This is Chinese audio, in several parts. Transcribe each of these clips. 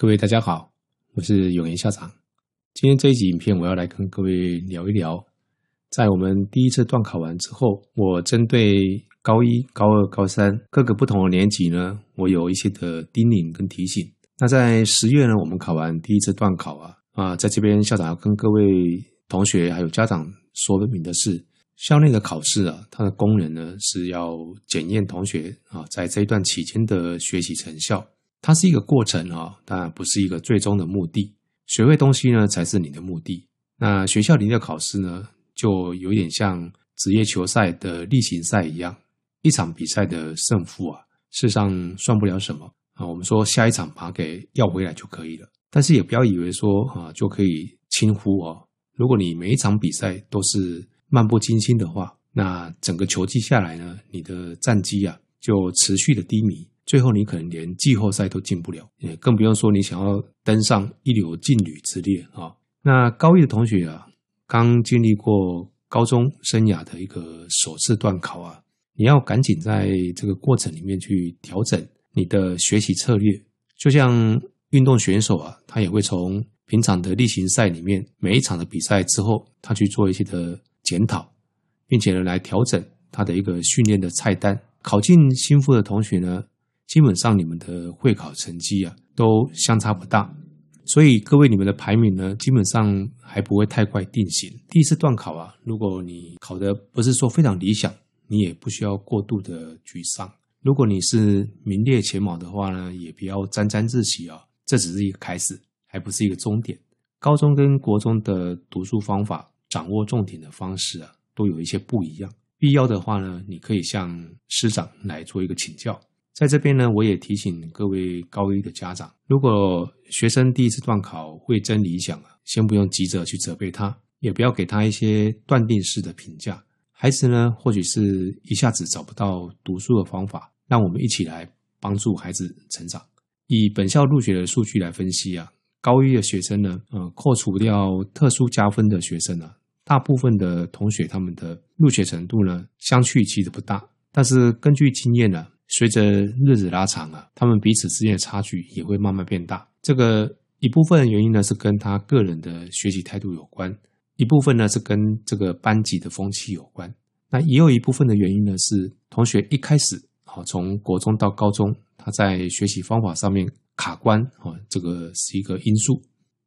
各位大家好，我是永言校长。今天这一集影片，我要来跟各位聊一聊，在我们第一次段考完之后，我针对高一、高二、高三各个不同的年级呢，我有一些的叮咛跟提醒。那在十月呢，我们考完第一次段考啊，啊，在这边校长要跟各位同学还有家长说明的是，校内的考试啊，它的功能呢是要检验同学啊在这一段期间的学习成效。它是一个过程啊，当然不是一个最终的目的。学会东西呢，才是你的目的。那学校里的考试呢，就有点像职业球赛的例行赛一样，一场比赛的胜负啊，事实上算不了什么啊。我们说下一场把给要回来就可以了，但是也不要以为说啊就可以轻忽哦。如果你每一场比赛都是漫不经心的话，那整个球季下来呢，你的战绩啊就持续的低迷。最后，你可能连季后赛都进不了，也更不用说你想要登上一流劲旅之列啊。那高一的同学啊，刚经历过高中生涯的一个首次段考啊，你要赶紧在这个过程里面去调整你的学习策略。就像运动选手啊，他也会从平常的例行赛里面每一场的比赛之后，他去做一些的检讨，并且呢来调整他的一个训练的菜单。考进心腹的同学呢？基本上你们的会考成绩啊都相差不大，所以各位你们的排名呢基本上还不会太快定型。第一次段考啊，如果你考的不是说非常理想，你也不需要过度的沮丧。如果你是名列前茅的话呢，也不要沾沾自喜啊，这只是一个开始，还不是一个终点。高中跟国中的读书方法、掌握重点的方式啊，都有一些不一样。必要的话呢，你可以向师长来做一个请教。在这边呢，我也提醒各位高一的家长，如果学生第一次段考会真理想啊，先不用急着去责备他，也不要给他一些断定式的评价。孩子呢，或许是一下子找不到读书的方法，让我们一起来帮助孩子成长。以本校入学的数据来分析啊，高一的学生呢，呃，扣除掉特殊加分的学生呢，大部分的同学他们的入学程度呢，相去其实不大。但是根据经验呢。随着日子拉长啊，他们彼此之间的差距也会慢慢变大。这个一部分原因呢是跟他个人的学习态度有关，一部分呢是跟这个班级的风气有关。那也有一部分的原因呢是同学一开始啊，从国中到高中，他在学习方法上面卡关啊，这个是一个因素。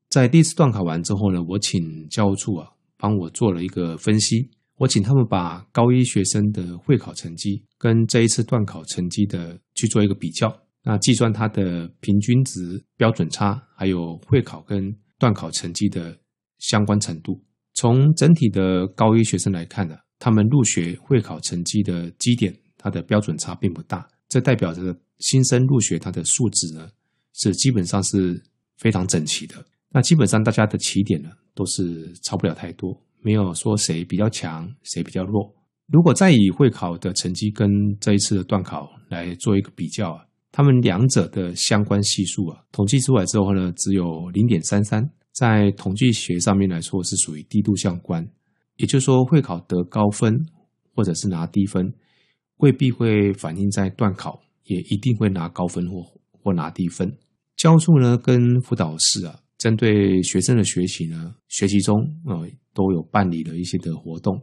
在第一次段考完之后呢，我请教务处啊帮我做了一个分析。我请他们把高一学生的会考成绩跟这一次段考成绩的去做一个比较，那计算它的平均值、标准差，还有会考跟段考成绩的相关程度。从整体的高一学生来看呢，他们入学会考成绩的基点，它的标准差并不大，这代表着新生入学它的素质呢是基本上是非常整齐的。那基本上大家的起点呢都是差不了太多。没有说谁比较强，谁比较弱。如果再以会考的成绩跟这一次的段考来做一个比较啊，他们两者的相关系数啊，统计出来之后呢，只有零点三三，在统计学上面来说是属于低度相关。也就是说，会考得高分或者是拿低分，未必会反映在段考，也一定会拿高分或或拿低分。教处呢跟辅导室啊。针对学生的学习呢，学习中呃都有办理了一些的活动，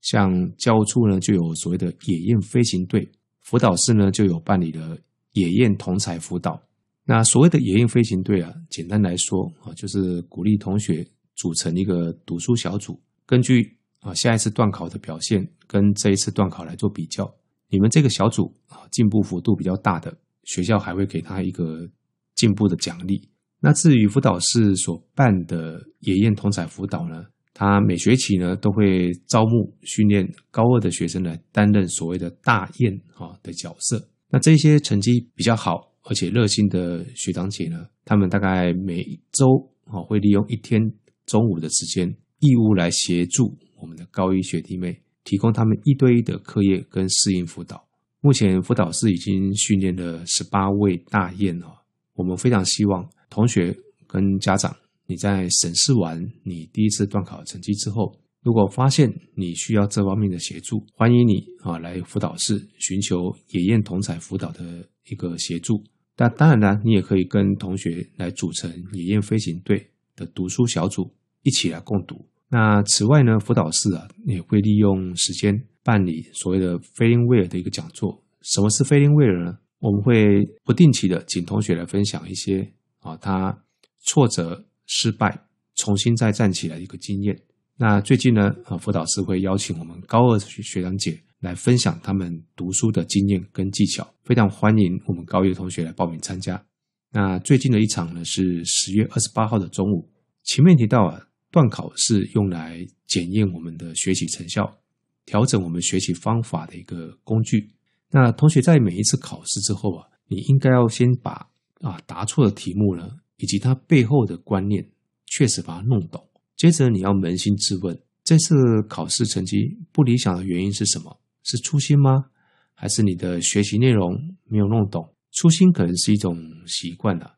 像教务处呢就有所谓的野雁飞行队，辅导室呢就有办理了野雁同才辅导。那所谓的野雁飞行队啊，简单来说啊，就是鼓励同学组成一个读书小组，根据啊下一次段考的表现跟这一次段考来做比较，你们这个小组啊进步幅度比较大的，学校还会给他一个进步的奖励。那至于辅导室所办的野雁同彩辅导呢，他每学期呢都会招募训练高二的学生来担任所谓的大雁啊的角色。那这些成绩比较好而且热心的学长姐呢，他们大概每周啊会利用一天中午的时间，义务来协助我们的高一学弟妹，提供他们一对一的课业跟适应辅导。目前辅导室已经训练了十八位大雁哦，我们非常希望。同学跟家长，你在审视完你第一次段考成绩之后，如果发现你需要这方面的协助，欢迎你啊来辅导室寻求野雁同彩辅导的一个协助。那当然呢，你也可以跟同学来组成野雁飞行队的读书小组，一起来共读。那此外呢，辅导室啊也会利用时间办理所谓的菲林威尔的一个讲座。什么是菲林威尔呢？我们会不定期的请同学来分享一些啊他挫折、失败、重新再站起来一个经验。那最近呢，啊辅导师会邀请我们高二学学长姐来分享他们读书的经验跟技巧，非常欢迎我们高一的同学来报名参加。那最近的一场呢是十月二十八号的中午。前面提到啊，段考是用来检验我们的学习成效、调整我们学习方法的一个工具。那同学在每一次考试之后啊，你应该要先把啊答错的题目呢，以及它背后的观念，确实把它弄懂。接着你要扪心自问，这次考试成绩不理想的原因是什么？是粗心吗？还是你的学习内容没有弄懂？粗心可能是一种习惯了。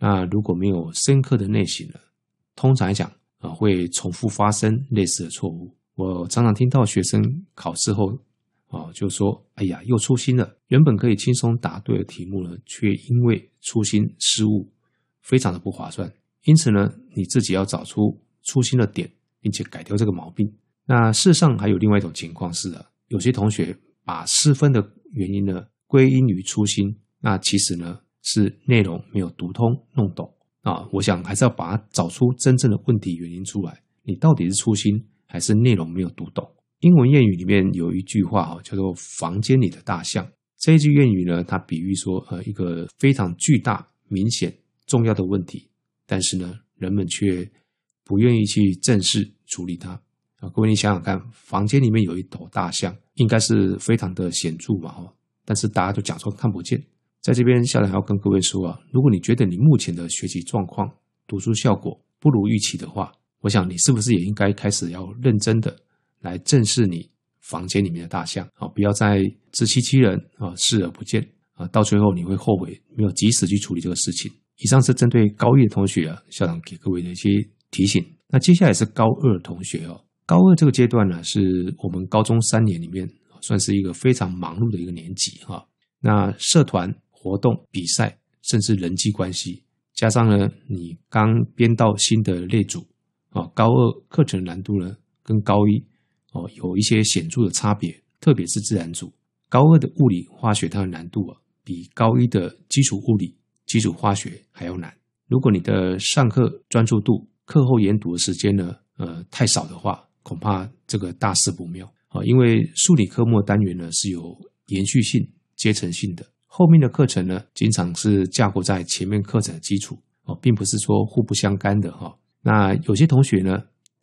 那如果没有深刻的内省呢？通常来讲啊，会重复发生类似的错误。我常常听到学生考试后。啊，就说，哎呀，又粗心了。原本可以轻松答对的题目呢，却因为粗心失误，非常的不划算。因此呢，你自己要找出粗心的点，并且改掉这个毛病。那事实上还有另外一种情况是啊，有些同学把失分的原因呢归因于粗心，那其实呢是内容没有读通弄懂啊。我想还是要把它找出真正的问题原因出来，你到底是粗心还是内容没有读懂？英文谚语里面有一句话哈，叫做“房间里的大象”。这一句谚语呢，它比喻说，呃，一个非常巨大、明显、重要的问题，但是呢，人们却不愿意去正视处理它。啊，各位，你想想看，房间里面有一头大象，应该是非常的显著嘛，哈，但是大家都假装看不见。在这边，校长要跟各位说啊，如果你觉得你目前的学习状况、读书效果不如预期的话，我想你是不是也应该开始要认真的？来正视你房间里面的大象啊！不要再自欺欺人啊，视而不见啊！到最后你会后悔没有及时去处理这个事情。以上是针对高一的同学啊，校长给各位的一些提醒。那接下来是高二同学哦，高二这个阶段呢，是我们高中三年里面算是一个非常忙碌的一个年级哈。那社团活动、比赛，甚至人际关系，加上呢，你刚编到新的类组啊，高二课程难度呢，跟高一。哦，有一些显著的差别，特别是自然组，高二的物理化学它的难度啊，比高一的基础物理、基础化学还要难。如果你的上课专注度、课后研读的时间呢，呃，太少的话，恐怕这个大事不妙啊。因为数理科目单元呢是有延续性、阶层性的，后面的课程呢，经常是架构在前面课程的基础哦，并不是说互不相干的哈。那有些同学呢，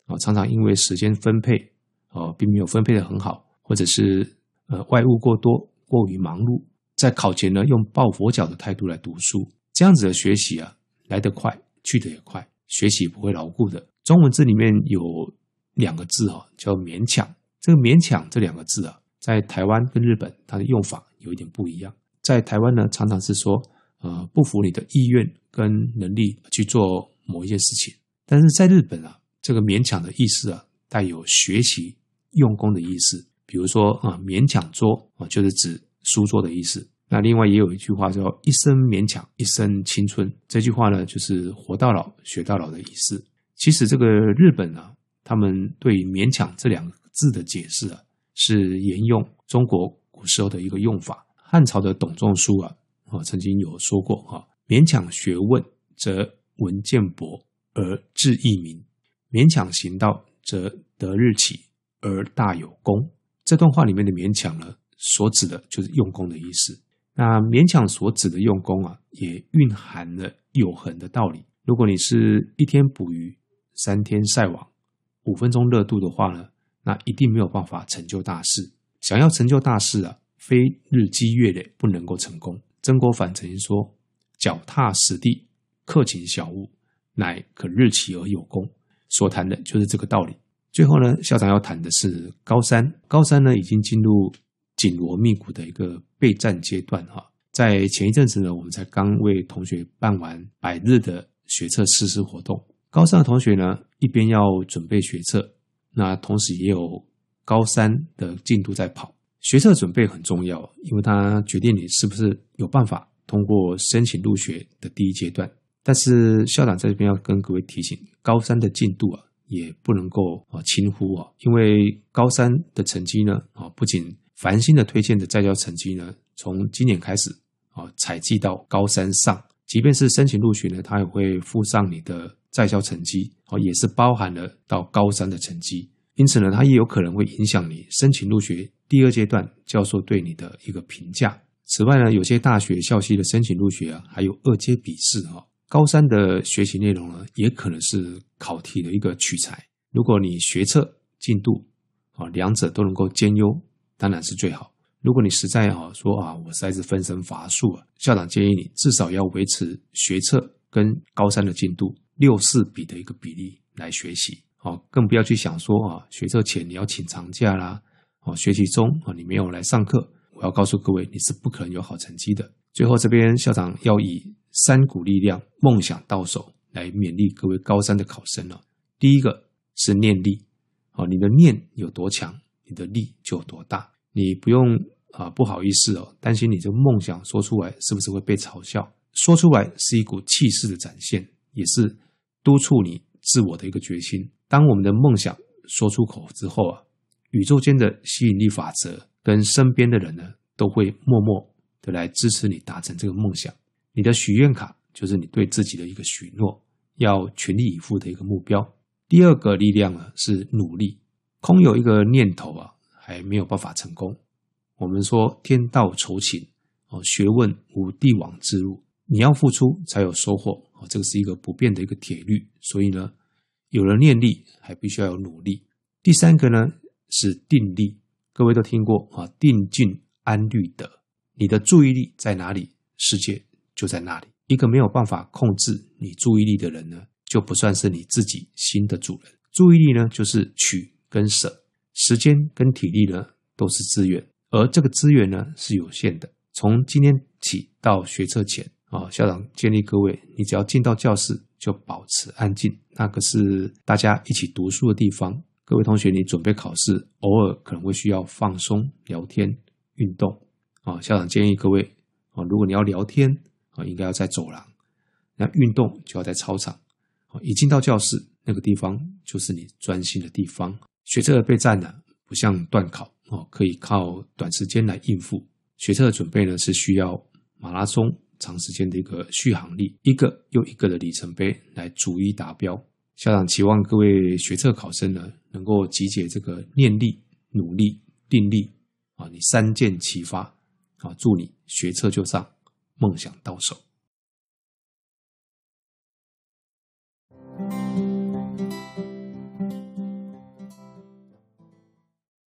啊，常常因为时间分配。哦，并没有分配的很好，或者是呃外物过多，过于忙碌，在考前呢用抱佛脚的态度来读书，这样子的学习啊来得快，去得也快，学习不会牢固的。中文字里面有两个字哈，叫勉强。这个勉强这两个字啊，在台湾跟日本它的用法有一点不一样。在台湾呢，常常是说呃不服你的意愿跟能力去做某一件事情，但是在日本啊，这个勉强的意思啊带有学习。用功的意思，比如说啊，勉强做啊，就是指书桌的意思。那另外也有一句话叫“一生勉强，一生青春”。这句话呢，就是活到老学到老的意思。其实这个日本啊，他们对“勉强”这两个字的解释啊，是沿用中国古时候的一个用法。汉朝的董仲舒啊，啊曾经有说过哈：“勉强学问，则文见博而志益明；勉强行道，则得日起。”而大有功，这段话里面的勉强呢，所指的就是用功的意思。那勉强所指的用功啊，也蕴含了有恒的道理。如果你是一天捕鱼，三天晒网，五分钟热度的话呢，那一定没有办法成就大事。想要成就大事啊，非日积月累不能够成功。曾国藩曾经说：“脚踏实地，克勤小物，乃可日起而有功。”所谈的就是这个道理。最后呢，校长要谈的是高三。高三呢，已经进入紧锣密鼓的一个备战阶段哈。在前一阵子呢，我们才刚为同学办完百日的学测实施活动。高三的同学呢，一边要准备学测，那同时也有高三的进度在跑。学测准备很重要，因为它决定你是不是有办法通过申请入学的第一阶段。但是校长在这边要跟各位提醒，高三的进度啊，也不能够啊轻忽啊，因为高三的成绩呢啊，不仅繁星的推荐的在校成绩呢，从今年开始啊采集到高三上，即便是申请入学呢，他也会附上你的在校成绩哦，也是包含了到高三的成绩，因此呢，它也有可能会影响你申请入学第二阶段教授对你的一个评价。此外呢，有些大学校系的申请入学啊，还有二阶笔试哈。高三的学习内容呢，也可能是考题的一个取材。如果你学测进度啊，两者都能够兼优，当然是最好。如果你实在啊说啊，我实在是分身乏术啊，校长建议你至少要维持学测跟高三的进度六四比的一个比例来学习。哦，更不要去想说啊，学测前你要请长假啦，哦，学习中啊你没有来上课，我要告诉各位，你是不可能有好成绩的。最后这边校长要以。三股力量，梦想到手，来勉励各位高三的考生了。第一个是念力，哦，你的念有多强，你的力就有多大。你不用啊，不好意思哦，担心你这个梦想说出来是不是会被嘲笑？说出来是一股气势的展现，也是督促你自我的一个决心。当我们的梦想说出口之后啊，宇宙间的吸引力法则跟身边的人呢，都会默默的来支持你达成这个梦想。你的许愿卡就是你对自己的一个许诺，要全力以赴的一个目标。第二个力量呢是努力，空有一个念头啊，还没有办法成功。我们说天道酬勤哦，学问无帝王之路，你要付出才有收获哦，这个是一个不变的一个铁律。所以呢，有了念力，还必须要有努力。第三个呢是定力，各位都听过啊，定静安虑得，你的注意力在哪里，世界。就在那里，一个没有办法控制你注意力的人呢，就不算是你自己心的主人。注意力呢，就是取跟舍，时间跟体力呢都是资源，而这个资源呢是有限的。从今天起到学测前啊，校长建议各位，你只要进到教室就保持安静，那个是大家一起读书的地方。各位同学，你准备考试，偶尔可能会需要放松、聊天、运动啊。校长建议各位啊，如果你要聊天，啊，应该要在走廊，那运动就要在操场。啊，一进到教室，那个地方就是你专心的地方。学测的备战呢，不像断考哦，可以靠短时间来应付。学测的准备呢，是需要马拉松长时间的一个续航力，一个又一个的里程碑来逐一达标。校长期望各位学测考生呢，能够集结这个念力、努力、定力啊，你三箭齐发啊，祝你学测就上。梦想到手。